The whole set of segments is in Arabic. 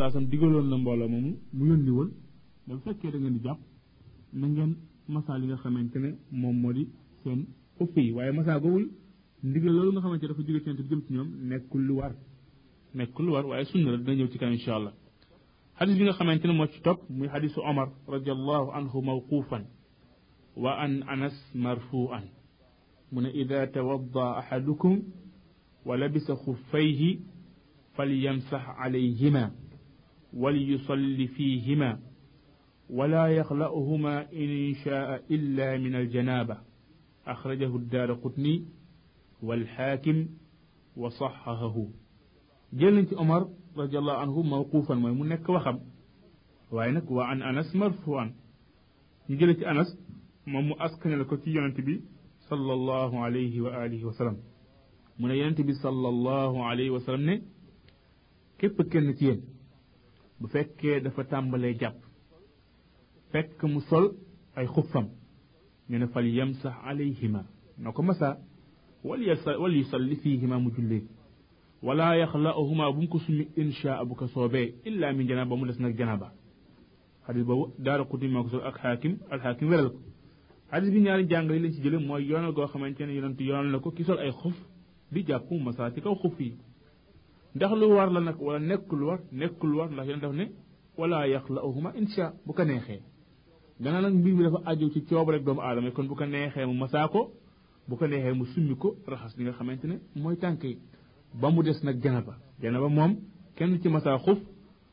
saa sam digaloon na mbooloo moomu mu yónni woon da bu fekkee da ngeen di jàpp na ngeen masaa li nga xamante ne moom moo di seen xuff yi waaye masaa googul ndigal loolu nga xamante dafa jóge bi jëm ci ñoom nekkul lu war nekkul lu war waaye sunna la dina ñëw ci kanam incha allah xadis bi nga xamante ne moo ci topp muy xadisu omar radiallahu anhu mawqufan wa an anas marfuan mu ne ida tawadda ahadukum wa labisa xuffayhi falyamsax alayhima وليصلي فيهما ولا يخلأهما إن شاء إلا من الجنابة. أخرجه الدار قطني والحاكم وصححه. جلنت عمر رضي الله عنه موقوفا ومنك وخم. وينك وعن أنس مرفوعا. جلنت أنس مم أسكن لكتي ينتبي صلى الله عليه وآله وسلم. من ينتبي صلى الله عليه وسلم كيف كنت bu fekkee dafa tàmbalee jàpp fekk mu sol ay xuffam ñu ne fal yamsax alayhima na ko masa wal yusalli fihima mu jullee wala yaxla'uhuma bu mu ko summi insha bu ko soobee illa min janaba mu des nag janaba xadis boobu daara qutni moo ko ak xaakim al xaakim weral ko xadis bi ñaari jàngale lañ ci jële mooy yoonal goo xamante ne yonent yoonal na ki sol ay xuf di jàpp mu masa ci kaw xuf yi ndax lu war la nag wala nekk lu war nekk lu war ndax yéen daf ne wala yaxla'uhuma insha bu ko neexee gannaaw nag mbir mi dafa aju ci coob rek doomu aadama kon bu ko neexee mu masaa ko bu ko neexee mu summi ko raxas li nga xamante ne mooy ba mu des nag janaba janaba moom kenn ci masaa xuf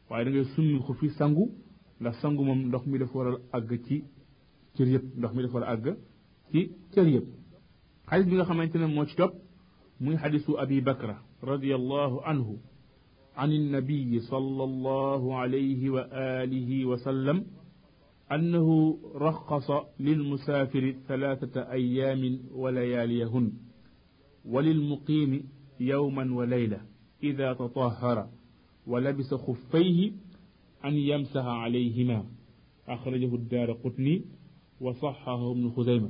waaye da ngay summi xuf yi sangu ndax sangu moom ndox mi dafa war a àgg ci cër yëpp ndox mi dafa war a àgg ci cër yëpp xadis bi nga xamante ne moo ci topp muy xadisu abi bakra رضي الله عنه عن النبي صلى الله عليه وآله وسلم أنه رخص للمسافر ثلاثة أيام ولياليهن وللمقيم يوما وليلة إذا تطهر ولبس خفيه أن يمسح عليهما. أخرجه الدار قطني وصححه ابن خزيمة.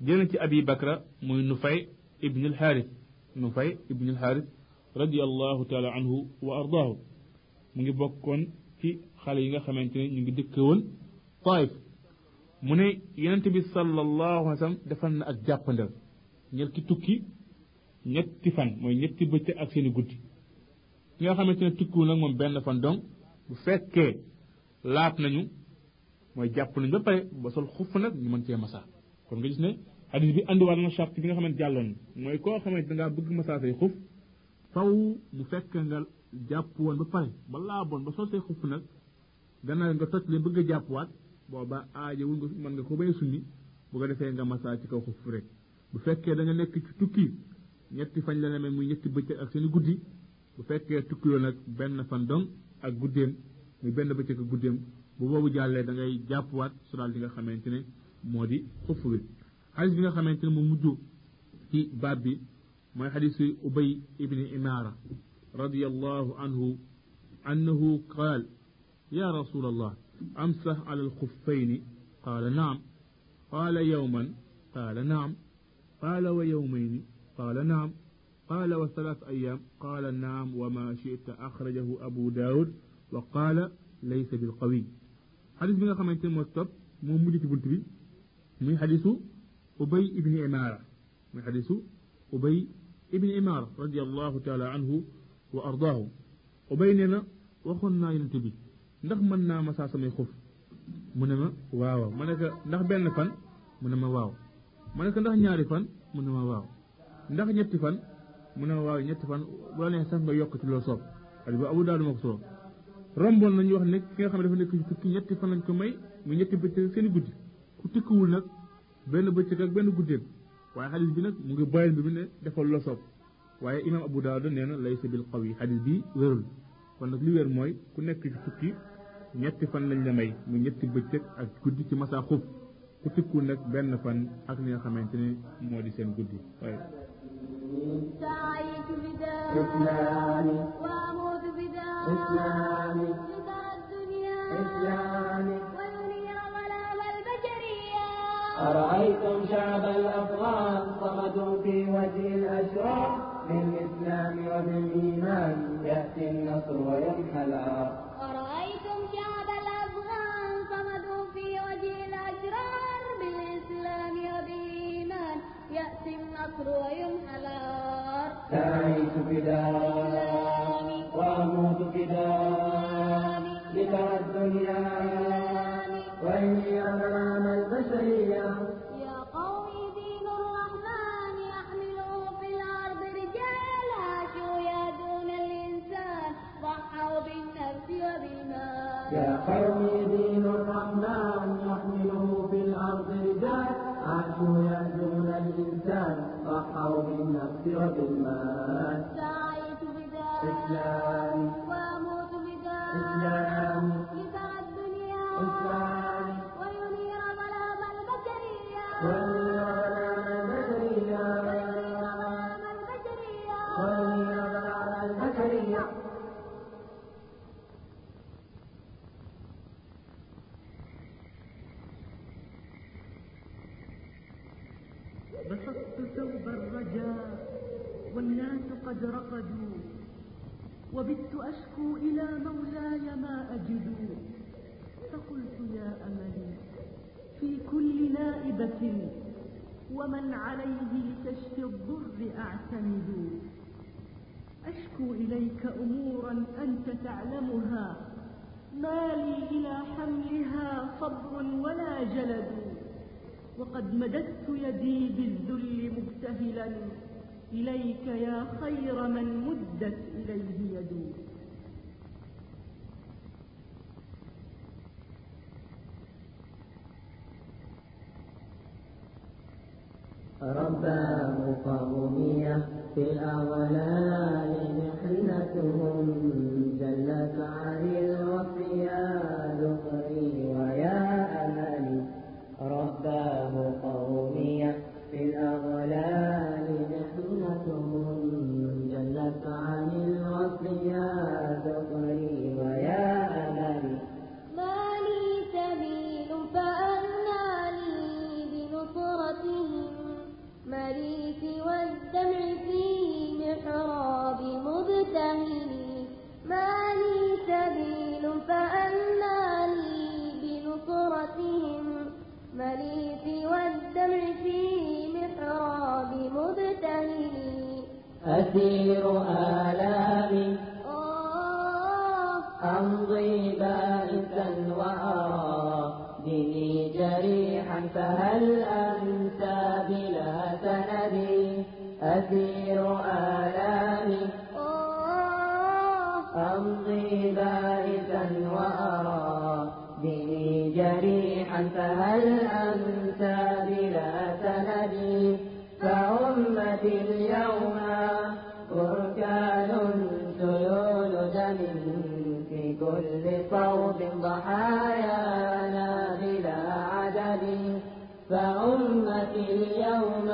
جنة أبي بكر من نفع ابن الحارث. Nufay ibn alxaaris radiallahu taala anhu wa ardaahu. Mu ngi bokkoon ci xale yi nga xamante ne ñu ngi dëkke woon taif mu ne yonente bi sallallahu alayhi wa sallam defal na ak jàppandal. Ñel ki tukki ñetti fan mooy ñetti bëccëg ak seeni guddi. Ki nga xamante ne tukkiwu nag moom benn fan donc bu fekkee laat nañu mooy jàpp nañu ba pare ba sol xuff ñu mën cee masa kon nga gis ne hadis bi andiwaat na charte bi nga xamante jàlloon. Mooy koo xamante da ngaa bëgg masaa say xuf faw mu fekk nga jàpp woon ba pare ba laaboon ba sol say xuf nag gannaaw nga toj leen bëgg a jàppwaat booba aajawul nga mën nga ko bay sunni. Bu ko defee nga masaa ci kaw xuf rek. Bu fekkee da nga nekk ci tukki ñetti fañ la nemee muy ñetti bëccëg ak seeni guddi. Bu fekkee tukki yoo nag benn fan dong ak guddeem muy benn bëccëg ak guddeem bu boobu jàllee da ngay su daal di nga xamante ne moo di xuf bi xadis bi nga xamante ne mu mujj ci baat bi mooy xadisu ubay ibni imaara radiallahu anhu annahu qaal ya rasul allah amsax ala alxuffayni qaala naam qaala yowman qaala naam qaala wa yowmayni qaala naam قال وثلاث أيام قال نعم وما شئت أخرجه أبو داود وقال ليس بالقوي حديث بنا خمانتين موتب مو مجي بنتبي من حديث أبي ابن إمارة من حديث أبي ابن إمارة رضي الله تعالى عنه وأرضاه أبي ننا وخنا ينتبي ndax mën naa masaa samay xuf mu ne ma waaw ma ne ko ndax benn fan mu ne ma waaw ma ne ko ndax ñaari fan mu ne ma waaw ndax ñetti fan mu ne ma waaw ñetti fan bu la neex sax nga yokk ci loolu soob xadis bu abu daadu ma ko solo romboon nañu wax ne ki nga xam ne dafa nekk ci tukki ñetti fan lañ ko may mu ñetti bëccëg seen guddi ku tukkiwul nag benn bëccëg ak benn guddeeg. waaye xadis bi nag mu ngi bàyyil bi mu ne defal la soob. waaye imaam Abu Daawud nee na laysa bil qawi xadis bi wérul. kon nag li wér mooy ku nekk ci tukki ñetti fan lañ la may mu ñetti bëccëg ak guddi ci masaa xub ku tikku nag benn fan ak li nga xamante ne moo di seen guddi. waaye islaami أرأيتم شعب الأفغان صمدوا في وجه الأشرار بالإسلام وبالإيمان يأتي النصر ويمحى العار أرأيتم شعب الأفغان صمدوا في وجه الأشرار بالإسلام وبالإيمان يأتي النصر ويمحى يا قوم دين الرحمن يحمله في الأرض رجال. عاشوا يهدون الإنسان ضحوا بالنفس وبالمال سعيت بدار وبت أشكو إلى مولاي ما أجد. فقلت يا أملي في كل نائبة ومن عليه لكشف الضر أعتمد. أشكو إليك أمورا أنت تعلمها ما لي إلى حملها صبر ولا جلد. وقد مددت يدي بالذل مبتهلا. إليك يا خير من مدت إليه يدور ربا قومية في الأولان محنتهم جلت عليها كرب ضحايانا بلا عدد فأمتي اليوم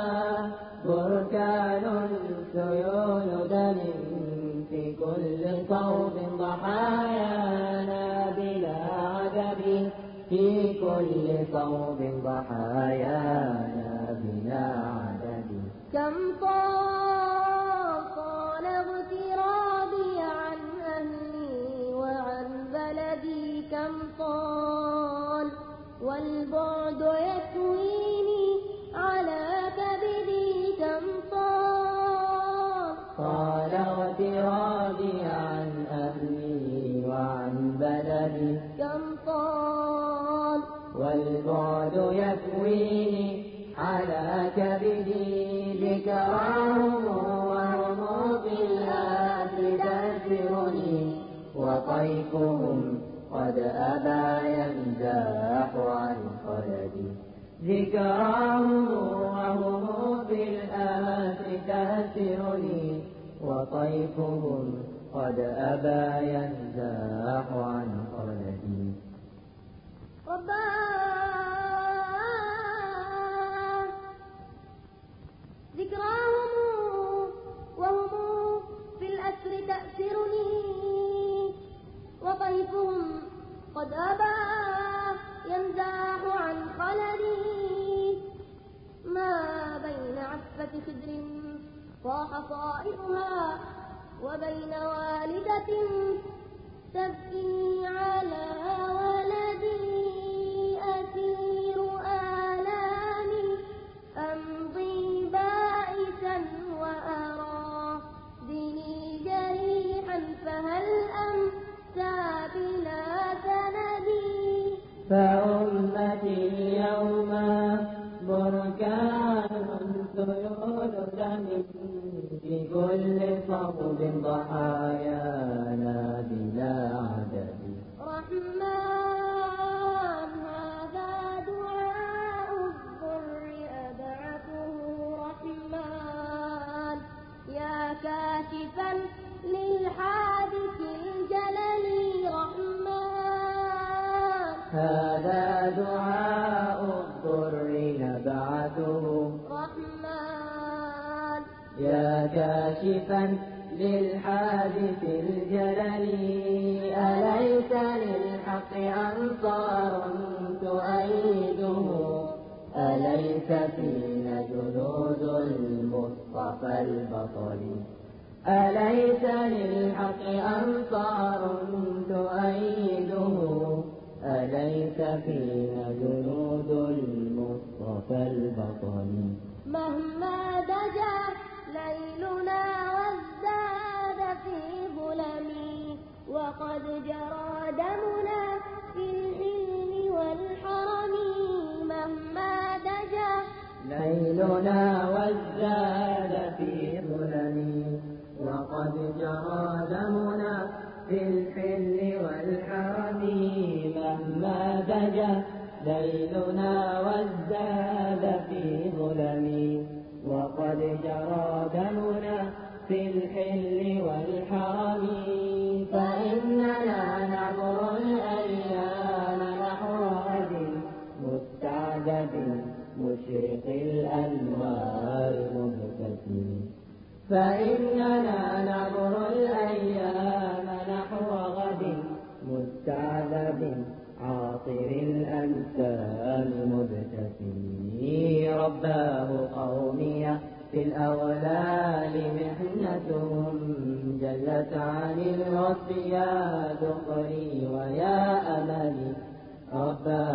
بركان سيول دم في كل صوب ضحايانا بلا عدد في كل صوب ضحايانا بلا عدد. كم طال God. للحق أنصار تؤيده أليس فينا جنود المصطفى البطل؟ أليس للحق أنصار تؤيده أليس فينا جنود المصطفى البطل؟ مهما دجا ليلنا وازداد في ظلم وقد جرى دمنا ليلنا وازداد في ظلم. وقد جرى دمنا في الحل والحرم مهما دجا ليلنا وازداد في ظلم. وقد جرى دمنا في الحل والحرم فإننا فإننا نعبر الأيام نحو غد مستعذب. عاطر الأمثال مبتسم رباه قومي في الأولال محنتهم جلت عن الوصف يا ذخري ويا أملي. رباه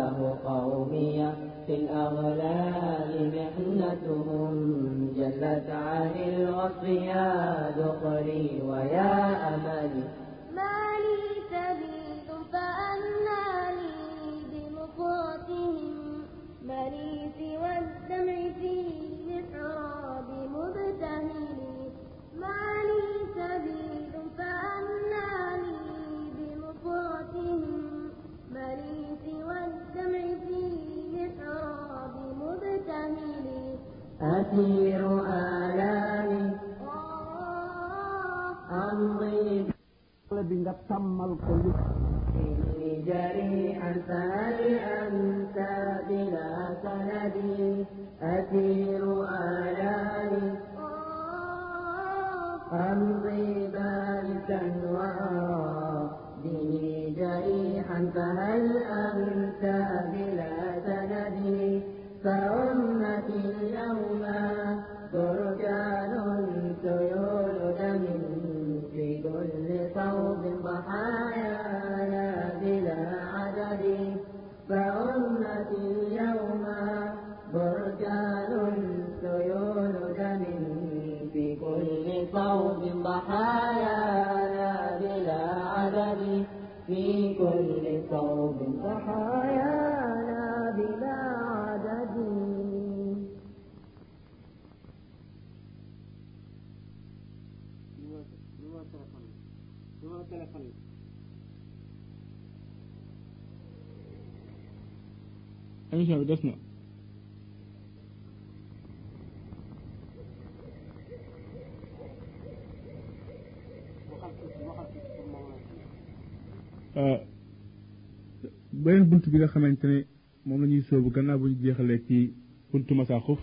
ci buntu masaaxuf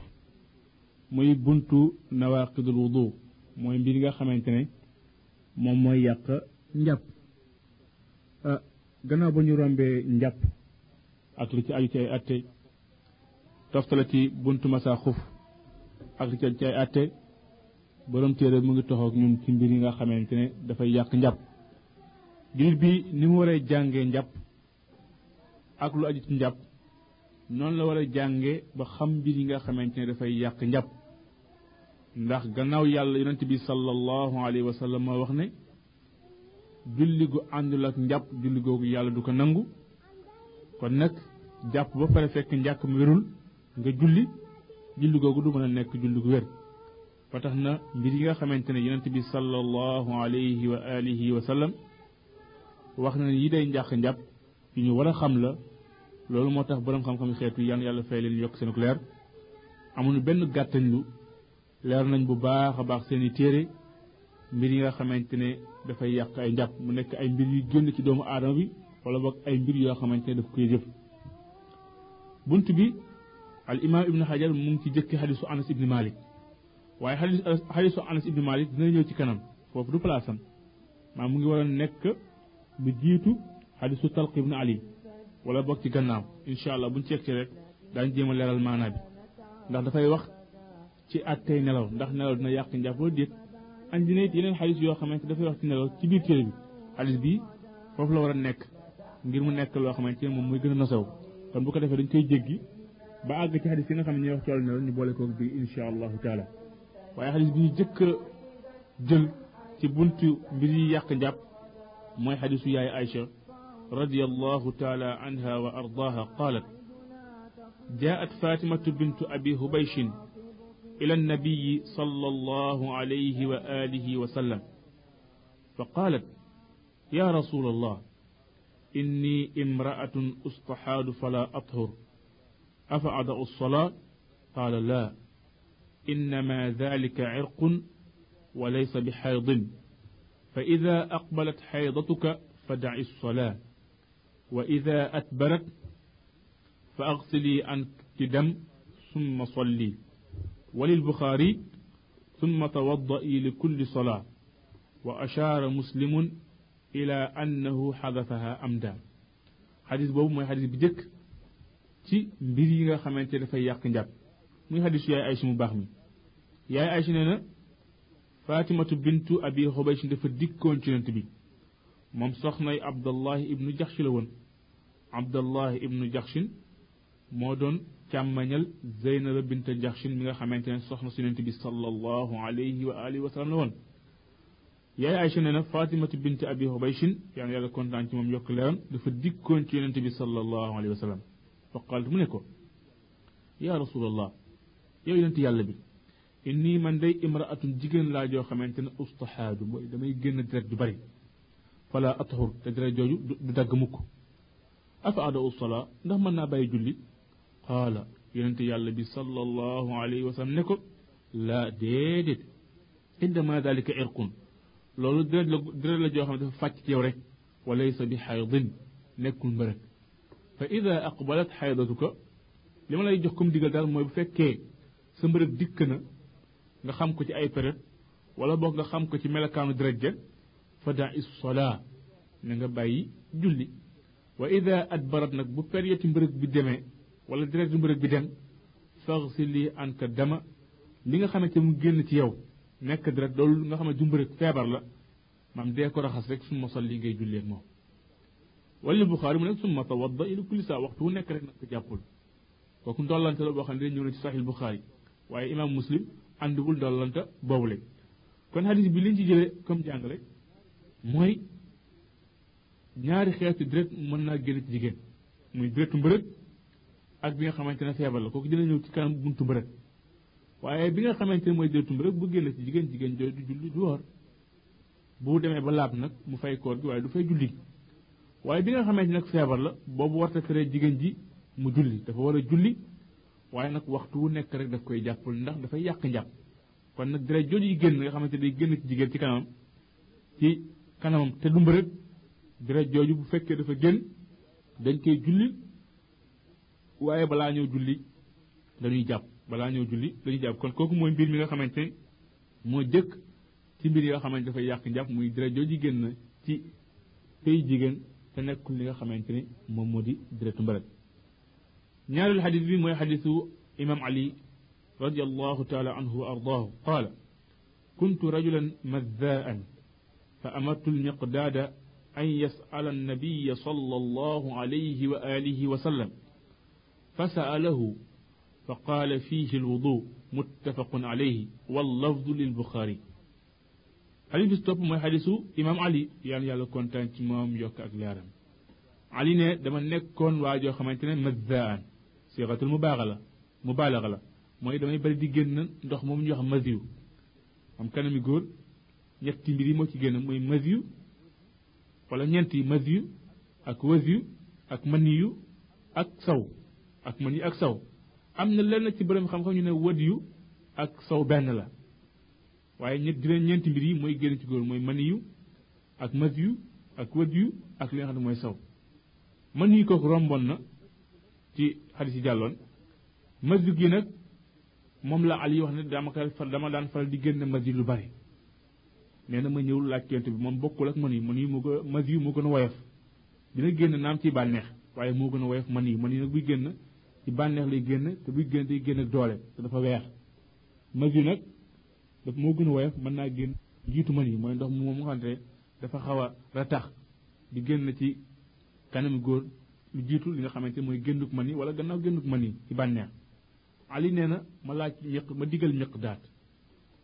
muy buntu nawaqidul wudu mooy mbir nga xamante ne moom mooy yàq njàpp. Gannaaw ba ñu rombee njàpp ak li ci aju ci ay ci buntu masaaxuf ak li ci aju téere mu ngi toxoog ñun yi nga xamante ne dafay yàq njàpp. Bi ni waree jàngee njàpp ak lu aju ci njàpp noonu la war a jànge ba xam mbir yi nga xamante ne dafay yàq njàpp. ndax gannaaw yàlla yonent bi sallallahu alayhi wa moo wax ne julli gu àndul ak njàpp julli googu yàlla du ko nangu. kon nag jàpp ba pare fekk njàkk mu wérul nga julli julli googu du mën a nekk julli gu wér. ba tax na mbir yi nga xamante ne yonent bi sallallahu alayhi wa alihi wa wax na ne yi day njàq njàpp yu ñu war a xam la loolu moo tax borom xam-xam xeetu yan yàlla fay leen yokk seen leer. amuñu benn gàttañ lu leer nañ bu baax a baax seeni téere mbir yi nga xamante ne dafay yàq ay njàpp mu nekk ay mbir yu génn ci doomu aadama bi wala boog ay mbir yoo xamante ne daf koy jëf. Bunt bi al imam ibnu xajar mu ngi ci jëkki xadisu anas ibni malik waaye xadis xadisu anas ibni malik dina ñëw ci kanam foofu du place am mu ngi war a nekk lu jiitu xadisu talq ibnu wala boog ci gannaaw incha allah buñ ci rek daañu jéem a leeral maanaa bi ndax dafay wax ci attey nelaw ndax nelaw dina yàq njàpp wala déet andi na it yeneen xadis yoo xamante dafay wax ci nelaw ci biir téere bi xadis bii foofu la war nekk ngir mu nekk loo xamante ne moom mooy gën a nosew kon bu ko defee dañ koy jéggi ba àgg ci xadis yi nga xam ne wax ci wàllu ñu boole ko bi incha allahu taala waaye xadis bi ñu jëkk jël ci buntu mbir yi yàq njàpp mooy xadisu yaay Aïcha رضي الله تعالى عنها وأرضاها قالت جاءت فاطمة بنت أبي هبيش إلى النبي صلى الله عليه وآله وسلم فقالت يا رسول الله إني امرأة أستحاد فلا أطهر أفأدأ الصلاة؟ قال لا إنما ذلك عرق وليس بحيض فإذا أقبلت حيضتك فدع الصلاة. وإذا أتبرت فأغسلي عنك دم ثم صلي. وللبخاري ثم توضئي لكل صلاة. وأشار مسلم إلى أنه حدثها أمدا. حديث بوب موي حديث بجك. تي مبير ييغا خامتي دا فاي ياك حديث يا عائشة مو يا عائشة نانا فاطمة بنت أبي حبيش دا فا ديكون تي moom soxnay Abdallahi ibnu Jaxshi la woon Abdallahi ibnu Jaxshin moo doon càmmañal Zeynaba bint Jaxshin mi nga xamante ne soxna si yonent bi sallallahu alayhi wa alihi wa sallam la woon yaay Aysa nee na bint Abi Xubayshin yaa yàlla kontaan ci moom yokk leeram dafa dikkoon ci yonent bi sallallahu alayhi wa sallam fa qaalat mu ne ko yaa rasulallah yàlla bi inni man day imraatun jigéen laa joo xamante ne ustahaadu mooy damay génn deret du bari فلا أطهر تجري جوجو دداغ موكو أفعد الصلاة ده منا باي قال ينتي يالله صلى الله عليه وسلم نكو لا ديدت عندما ذلك إرقون لو دريد دريد لجو خم دفا يوريك وليس بحيض نكو مرك فإذا أقبلت حيضتك لما لا يجوكم ديغال دال موي فكي سمبرك ديكنا nga xam ko ci ay période wala bok nga xam فدع الصلاة نغا باي جولي وإذا أدبرت نك بو بيريت مبرك بي ديمي ولا ديريكت مبرك بي ديم فاغسل أنت الدم ليغا خامتي مو ген تي ياو نك ديريكت دول نغا خامتي جومبرك فيبر لا مام دي كو راخاس رك سوم مصلي غي جولي اك مو ولي بخاري من ثم توضا إلى كل ساعه وقتو نك رك نك جابول كوكو دولانت لو بو خاندي نيو صحيح البخاري واي امام مسلم عندول دولانت بوبلي كون حديث بي لنجي جيلي كوم جانغ mooy ñaari xeetu deret mën naa génn ci jigéen. muy deretu mbërëg ak bi nga xamante ne feebar la. kooku dina ñëw ci kanam buntu mbërëg. waaye bi nga xamante ne mooy deretu mbërëg bu génn ci jigéen jigéen jooju du julli du woor. bu demee ba laab nag mu fay koor gi waaye du fay julli. waaye bi nga xamante nag feebar la boobu warta tere jigéen ji mu julli. dafa war a julli waaye nag waxtu wu nekk rek daf koy jàppul ndax dafay yàq njàpp. kon nag deret jooju yi génn nga xamante day génn ci jigéen ci kanamam ci kanamam te du mbërëg deret jooju bu fekkee dafa génn dañ koy julli waaye balaa ñëw julli dañuy jàpp balaa ñëw julli dañuy jàpp kon kooku mooy mbir mi nga xamante ne moo jëkk ci mbir yi nga xamante dafay yàq njàpp muy deret jooju génn ci pay jigéen te nekkul li nga xamante ne moom moo di deretu ñaareelu xadis bi mooy xadisu imam ali radiallahu taala anhu wa ardaahu qaala kuntu rajulan maddaan فأمرت المقداد أن يسأل النبي صلى الله عليه وآله وسلم فسأله فقال فيه الوضوء متفق عليه واللفظ للبخاري. حديث ستوب ما حديث إمام علي يعني يالو كونتان تمام يوك أكليارم علي نه دما نيكون واجو خمانتنا مذاءن صيغة المبالغلة مبالغلة ما إذا ما يبالي دي جنن دخ موم يوخ مذيو أم كان ميقول ñetti mbir yi moo ci génn mooy masiw wala ñeent yi ak wasiw ak maniyu ak saw ak maniyu ak saw. Am na lenn ci borom xam-xam ñu ne wadiyu ak saw benn la. Waaye ñett dina ñeenti mbir yi mooy génn ci góor mooy maniyu ak masiw ak wadiyu ak li xam ne mooy saw. Maniyu kooku romboon na ci xadis yi jàlloon. Masiw gi nag moom la Ali wax ne dama daan faral di génn masiw lu bari. Nee na ma ñëw laaj yonent bi moom bokkul ak maniyu maniyu moo ko masiw moo gën a woyof. dina génn naam ci bànneex waaye moo gën a woyof man yi nag buy génn ci bànneex lay génn te buy génn day génn ak doole te dafa weex. masiw nag daf moo gën a woyof mën naa génn jiitu nii mooy ndox moom nga xamante dafa xaw a ratax di génn ci kanami góor lu jiitu li nga xamante mooy génnuk maniyu wala gannaaw génnuk maniyu ci bànneex. Ali nee na ma laaj miq ma digal miqdaat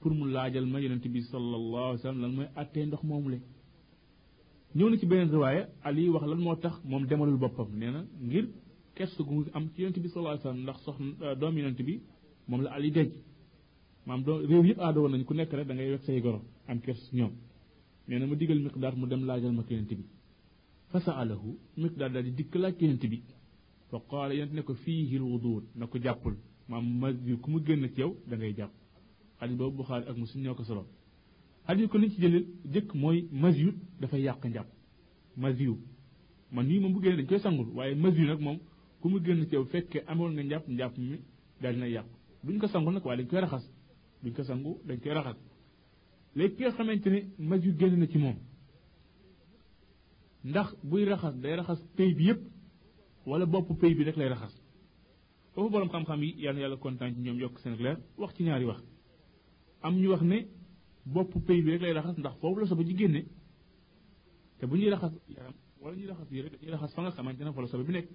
pour mu laajal ma yonent bi sallallahu alayhi wa sallam lan mooy attee ndox moomu le ñëw na ci beneen riwaaya ali wax lan moo tax moom demalul boppam nee na ngir kersa gu am ci yonent bi sallallahu alayhi wa sallam ndax soxna doom yonent bi moom la ali denc maam doom réew yëpp aada woon nañ ku nekk rek da ngay wek say goro am kers ñoom nee na ma digal miqdaat mu dem laajal ma yonent bi fa saalahu miqdaat daal di dikk laaj yonent bi fa qaala yonent ne ko fiihi lwudu na ko jàppul maam masjid ku mu génn ci yow da ngay jàpp xadis boobu buxaari ak muslim ñoo ko solo xadis ko liñ ci jëlee jëkk mooy masjid dafay yàq njàpp masjid man nii moom bu génne dañ koy sangul waaye masjid nag moom ku mu génn ci yow fekkee amoon nga njàpp njàpp mi daal dina yàq duñ ko sangul nag waaye dañ koy raxas duñ ko sangu dañ koy raxas léegi ki nga xamante ne masjid génn na ci moom ndax buy raxas day raxas pay bi yépp wala bopp pay bi rek lay raxas foofu borom xam-xam yi yal na yàlla kontaan ci ñoom yokk seen leer wax ci ñaari wax am ñu wax ne bopp pay bi rek lay raxas ndax foofu la sobe ji génne te bu ñuy raxas yaram wala ñuy raxas rek dañuy raxas fa nga xamante ne fa la sobe bi nekk.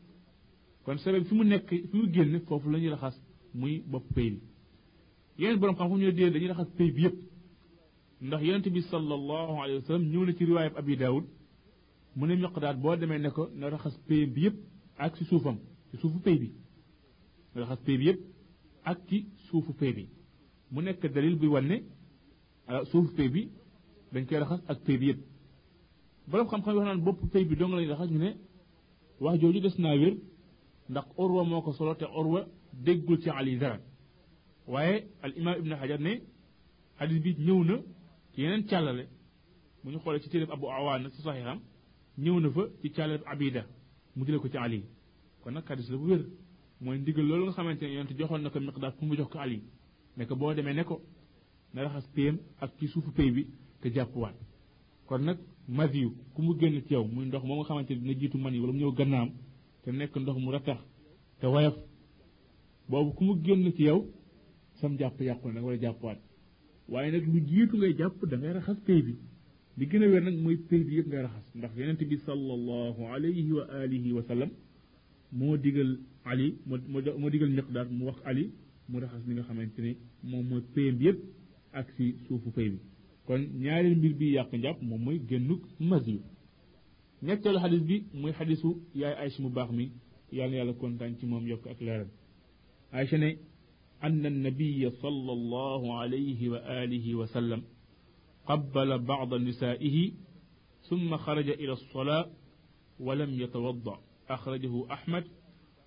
kon sobe bi fi mu nekk fi mu génne foofu la ñuy raxas muy bopp pay bi. yeneen borom xam-xam ñu ne déedéet dañuy raxas pay bi yépp. ndax yonente bi sallallahu alayhi wa sallam ñëw na ci riwaayab abi daawud mu ne miqdaat boo demee ne ko na raxas pay bi yépp ak ci suufam ci suufu pay bi. Raxas pay bi yëpp ak ci suufu pay bi. Mu nekk dalil buy wan ne suufu pay bi dañ koy raxas ak pay bi yëpp borom xam-xam wax naan bopp pay bi dong lañu raxas ñu ne wax jooju des naa wér ndax orwa moo ko solo te orwa déggul ci ali dara waaye al imam ibn hajar ne xadis bi ñëw na ci yeneen càllale bu ñu xoolee ci téréb abu awaana ci saxiixam ñëw na fa ci càllale abida mu jële ko ci ali kon nag xadis la bu wér mooy ndigal loolu nga xamante ne yonent joxoon na ko miqdaat pour mu jox ko ali ne ko boo demee ne ko na raxas péyam ak ci suufu péy bi te jàppuwaat kon nag masiyu ku mu génn ci yow muy ndox moom nga xamante dina jiitu man yi wala mu ñëw gannaam te nekk ndox mu ratax te woyof boobu ku mu génn ci yow sam jàpp yàqu na da nga war a jàppuwaat waaye nag lu jiitu ngay jàpp da ngay raxas péy bi li gën a wér nag mooy péy bi yëpp ngay raxas ndax yonent bi sallallahu alayhi wa alihi wa sallam moo digal ali moo moo digal miqdaar mu wax ali mu raxas li nga xamante ne moom mooy péyam bi yëpp ak si suufu péy bi kon ñaareel mbir bi yàq njàpp moom mooy génnuk mas yu ñetteelu xadis bi muy xadisu yaay Aysa mu baax mi yàlla yàlla kontaan ci moom yokk ak leeral Aysa ne أن النبي صلى الله عليه وآله وسلم قبل بعض نسائه ثم خرج إلى الصلاة ولم يتوضأ أخرجه أحمد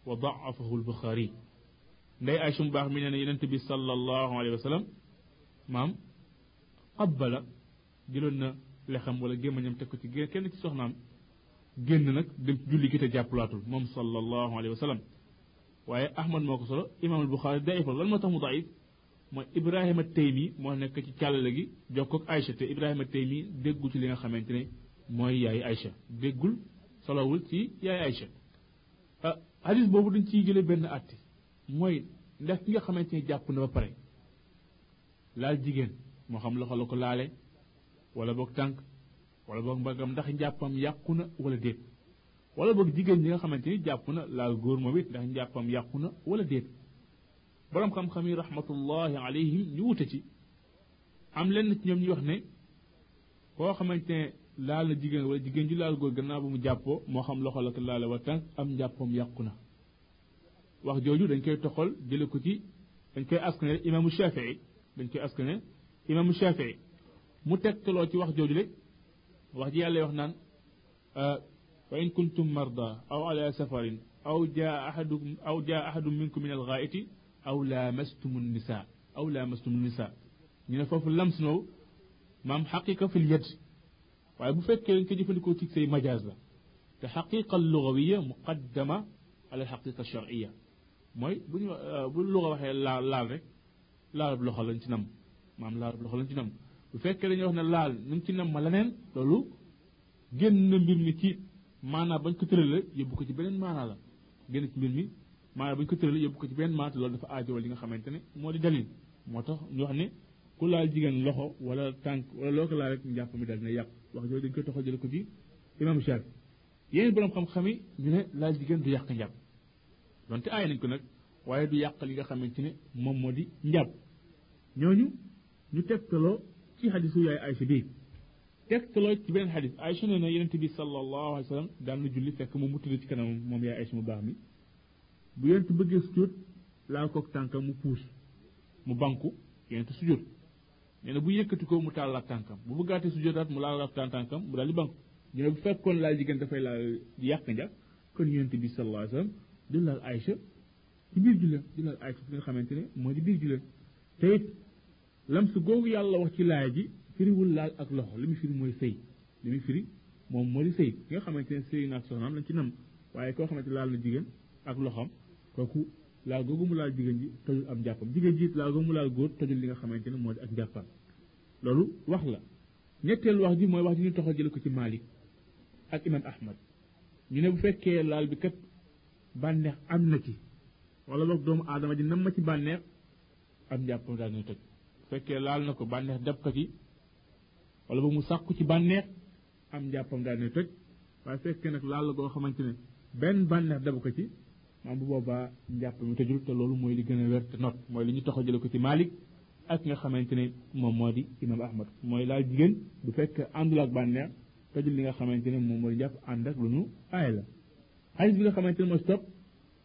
وضعفه البخاري ndey ay sum baax mi nee na yenent bi sallallahu alayhi wa sallam maam qabbala jëloon na lexam wala gémmañam teg ko ci kenn ci soxnaam génn nag dem jàppalaatul moom sallallahu alayhi wa sallam. Waaye ahmad moo ko solo imam al buxaari daifal lan moo tax mu daif mooy ibrahima taymi moo nekk ci càllale gi jokkoog aïcha te ibrahima taymi déggul ci li nga xamante ne mooy yaay aïcha. Déggul solowul ci yaay aïcha. Hadis boobu dañ ciy jële benn àtte. Mooy ndax ki nga xamante ni jàpp na ba pare laal jigéen moo xam loxo la ko laale wala boog tànk wala boog mbagam ndax njàppam yàqu na wala déet. wala boog jigéen ñi nga xamante ni jàpp na laal góor moom it ndax njàppam yàqu na wala déet. boroom xam-xam yi rahmatullahi alayhim ñu wute ci am lenn ci ñoom ñu wax ne koo xamante ne laal na jigéen wala jigéen ju laal góor gannaaw ba mu jàppoo moo xam loxo la ko laale wa tànk am njàppoom yàqu na. Wax jooju dañ koy toxal jële ko ci dañ koy askane imaamu Shafii dañ koy askane imaamu Shafii mu tegtaloo ci wax jooju rek wax ji yàlla wax naan wa in kuntum marda aw ala safarin aw jaa ahadukum aw jaa ahadun minkum min alghaa'iti aw laamastumu nisa aw laamastumu nisa ñu ne foofu lams noo maam xaqiqa fil yad waaye bu fekkee dañ ko jëfandikoo ci say majaaz la te xaqiqa lugawiya muqaddama ala xaqiqa sharciya mooy bu ñu bu luga waxee laal laal rek laalab loxo lañ ci nam maam laalab loxo lañ ci nam bu fekkee dañuy wax ne laal ñu ci nam ma leneen loolu génn mbir mi ci maanaa bañ ko tërale yóbbu ko ci beneen maanaa la génn ci mbir mi maanaa bañ ko tërale yóbbu ko ci beneen maanaa te loolu dafa aajowal li nga xamante ne moo di dalil moo tax ñu wax ne ku laal jigéen loxo wala tànk wala loo ko laal rek njàpp mi dal dina yàq wax jooju dañ koy toxal jële ko ci imam Shafi yeneen borom xam-xam yi ñu ne laal jigéen du yàq njàpp donte aay nañ ko nag waaye du yàq li nga xamante ne moom moo di njàpp. ñooñu ñu tegtaloo ci xadisu yaay Aysa bii tegtaloo ci beneen xadis. Aysa nee na yonent bi sallallahu alayhi wa sallam daan na julli fekk mu tudd ci kanam moom yaay Aysa mu baax mi. bu yonent bëggee sujjóot laal kook tànkam mu puus mu banku yonent sujjóot. nee na bu yëkkati ko mu taalaat tànkam. bu bëggaatee sujjóotaat mu laalaat tànkam mu daal di banku. ñu ne bu fekkoon laal jigéen dafay laal di yàq njàpp. kon yonent bi sallallahu alayhi wa sallam di laal Aysa ci biir julleem di laal Aysa fi nga xamante ne moo di biir julleem te it lam su googu yàlla wax ci laaya ji firiwul laal ak loxo li mu firi mooy sëy li mu firi moom moo di sëy ki nga xamante ne sëy naag soxnaam lañ ci nam waaye koo xamante laal na jigéen ak loxoom kooku laal googu mu laal jigéen ji tojul am njàppam jigéen ji laal googu mu laal góor tojul li nga xamante ne moo di ak njàppam loolu wax la ñetteelu wax ji mooy wax ji ñu toxal jële ko ci Malik ak imam Ahmad ñu ne bu fekkee laal bi kat bànneex am na ci. wala boog doomu aadama ji nam ma ci bànneex am njàppam daal toj. fekkee laal na ko bànneex dab ko ci. wala boog mu sàkku ci bànneex am njàppam daal dina toj. waaye fekkee nag laal la goo xamante ne benn bànneex dabu ko ci maam bu boobaa njàpp mi tëjul te loolu mooy li gën a mooy li ñu tax a jële ko ci Malik ak nga xamante ne moom moo di imam Ahmad. mooy laal jigéen bu fekkee àndul ak bànneex tëjul li nga xamante ne moom mooy njàpp ànd ak lu ñu aay la. Xadis bi nga xamante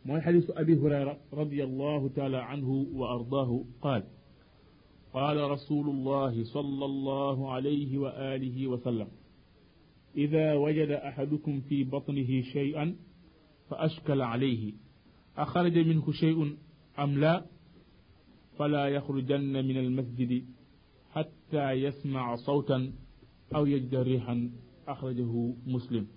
mooy xadisu abi hurayra radiallahu taala anhu wa ardaahu qaal قال رسول الله صلى الله عليه وآله وسلم إذا وجد أحدكم في بطنه شيئا فأشكل عليه أخرج منه شيء أم لا؟ فلا يخرجن من المسجد حتى يسمع صوتا أو يجد ريحا أخرجه مسلم.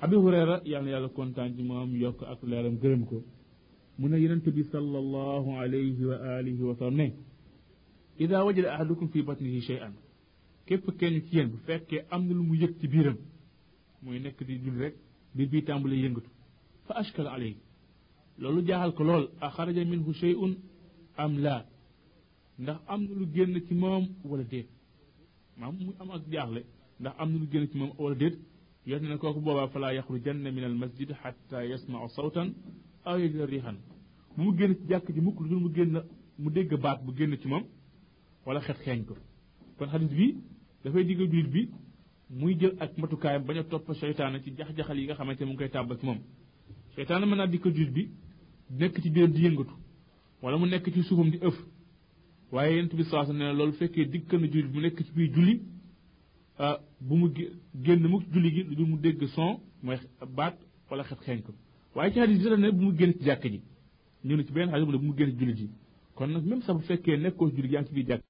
abi hurayra yàlla na yàlla kontaan ci moom yokk ak leeram gërëm ko. Mu ne yonent bi sallallahu alayhi wa alihi wa sallam ne ida wajada ahadukum fi batnihi shay'an. Képp kenn ci yéen bu fekkee am na lu mu yëg ci biiram muy nekk di dul rek biir bii tàmbalee yëngatu fa ashkala alayhi. Loolu jaaxal ko lool a xaraja minhu shay'un am laa? Ndax am na lu génn ci moom wala déet? Maam am ak jaaxle ndax am na lu génn ci moom wala déet? Yot na kooku boobaa falaa yaxrujanna min al masjid xatta yasmau sawtan aw yajida rihan bu mu génn ci jàkk ji mukk lu dul mu génn mu dégg baat bu génn ci moom wala xet xeeñ ko kon xadis bi dafay diggal jullit bi muy jël ak matukaayam bañ a topp seytaane ci jax-jaxal yi nga xamante ne mu ngi koy tàbbal ci moom seytaane mën naa dikkal jullit bi nekk ci biiram di yëngatu wala mu nekk ci suufam di ëf waaye yent bi saa ne loolu fekkee dikkal na jullit bi mu nekk ci biir julli bu mu génn mu julli gi dul mu dégg son mooy baat wala xet xeeñ waaye ci xadis ne bu mu génn ci jàkk ji. Ci benn xadis mu ne bu mu génn ci jullit ji. Kon nag même sax bu fekkee nekkoo ci jullit yaa ngi ci biir jàkk